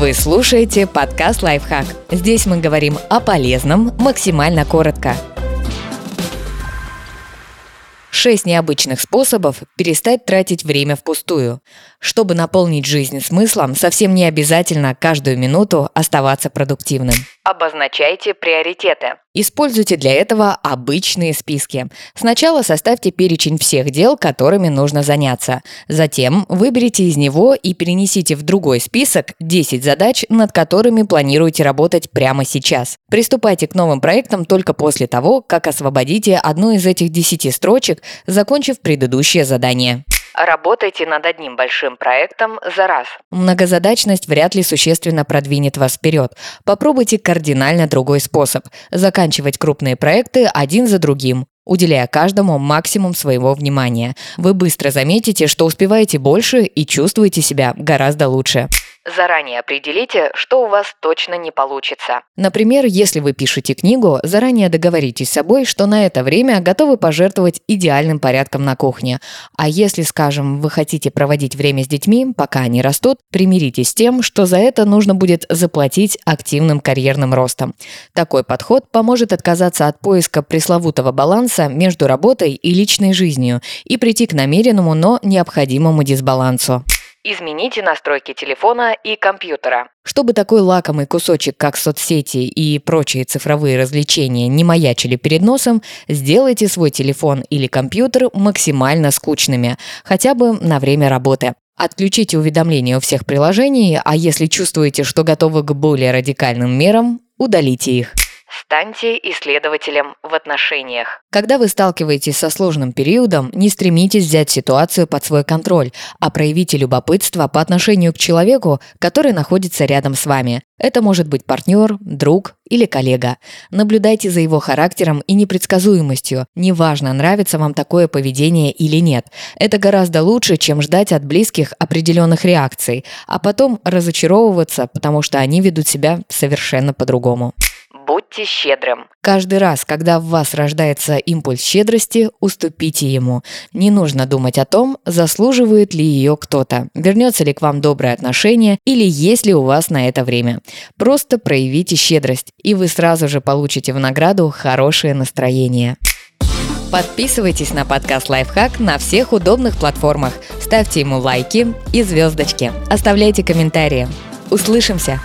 Вы слушаете подкаст «Лайфхак». Здесь мы говорим о полезном максимально коротко. Шесть необычных способов перестать тратить время впустую. Чтобы наполнить жизнь смыслом, совсем не обязательно каждую минуту оставаться продуктивным. Обозначайте приоритеты. Используйте для этого обычные списки. Сначала составьте перечень всех дел, которыми нужно заняться. Затем выберите из него и перенесите в другой список 10 задач, над которыми планируете работать прямо сейчас. Приступайте к новым проектам только после того, как освободите одну из этих 10 строчек, закончив предыдущее задание. Работайте над одним большим проектом за раз. Многозадачность вряд ли существенно продвинет вас вперед. Попробуйте кардинально другой способ – заканчивать крупные проекты один за другим уделяя каждому максимум своего внимания. Вы быстро заметите, что успеваете больше и чувствуете себя гораздо лучше. Заранее определите, что у вас точно не получится. Например, если вы пишете книгу, заранее договоритесь с собой, что на это время готовы пожертвовать идеальным порядком на кухне. А если, скажем, вы хотите проводить время с детьми, пока они растут, примиритесь с тем, что за это нужно будет заплатить активным карьерным ростом. Такой подход поможет отказаться от поиска пресловутого баланса между работой и личной жизнью и прийти к намеренному, но необходимому дисбалансу. Измените настройки телефона и компьютера. Чтобы такой лакомый кусочек, как соцсети и прочие цифровые развлечения, не маячили перед носом, сделайте свой телефон или компьютер максимально скучными, хотя бы на время работы. Отключите уведомления у всех приложений, а если чувствуете, что готовы к более радикальным мерам, удалите их. Станьте исследователем в отношениях. Когда вы сталкиваетесь со сложным периодом, не стремитесь взять ситуацию под свой контроль, а проявите любопытство по отношению к человеку, который находится рядом с вами. Это может быть партнер, друг или коллега. Наблюдайте за его характером и непредсказуемостью. Неважно, нравится вам такое поведение или нет. Это гораздо лучше, чем ждать от близких определенных реакций, а потом разочаровываться, потому что они ведут себя совершенно по-другому. Будьте щедрым. Каждый раз, когда в вас рождается импульс щедрости, уступите ему. Не нужно думать о том, заслуживает ли ее кто-то, вернется ли к вам доброе отношение или есть ли у вас на это время. Просто проявите щедрость, и вы сразу же получите в награду хорошее настроение. Подписывайтесь на подкаст «Лайфхак» на всех удобных платформах, ставьте ему лайки и звездочки, оставляйте комментарии. Услышимся!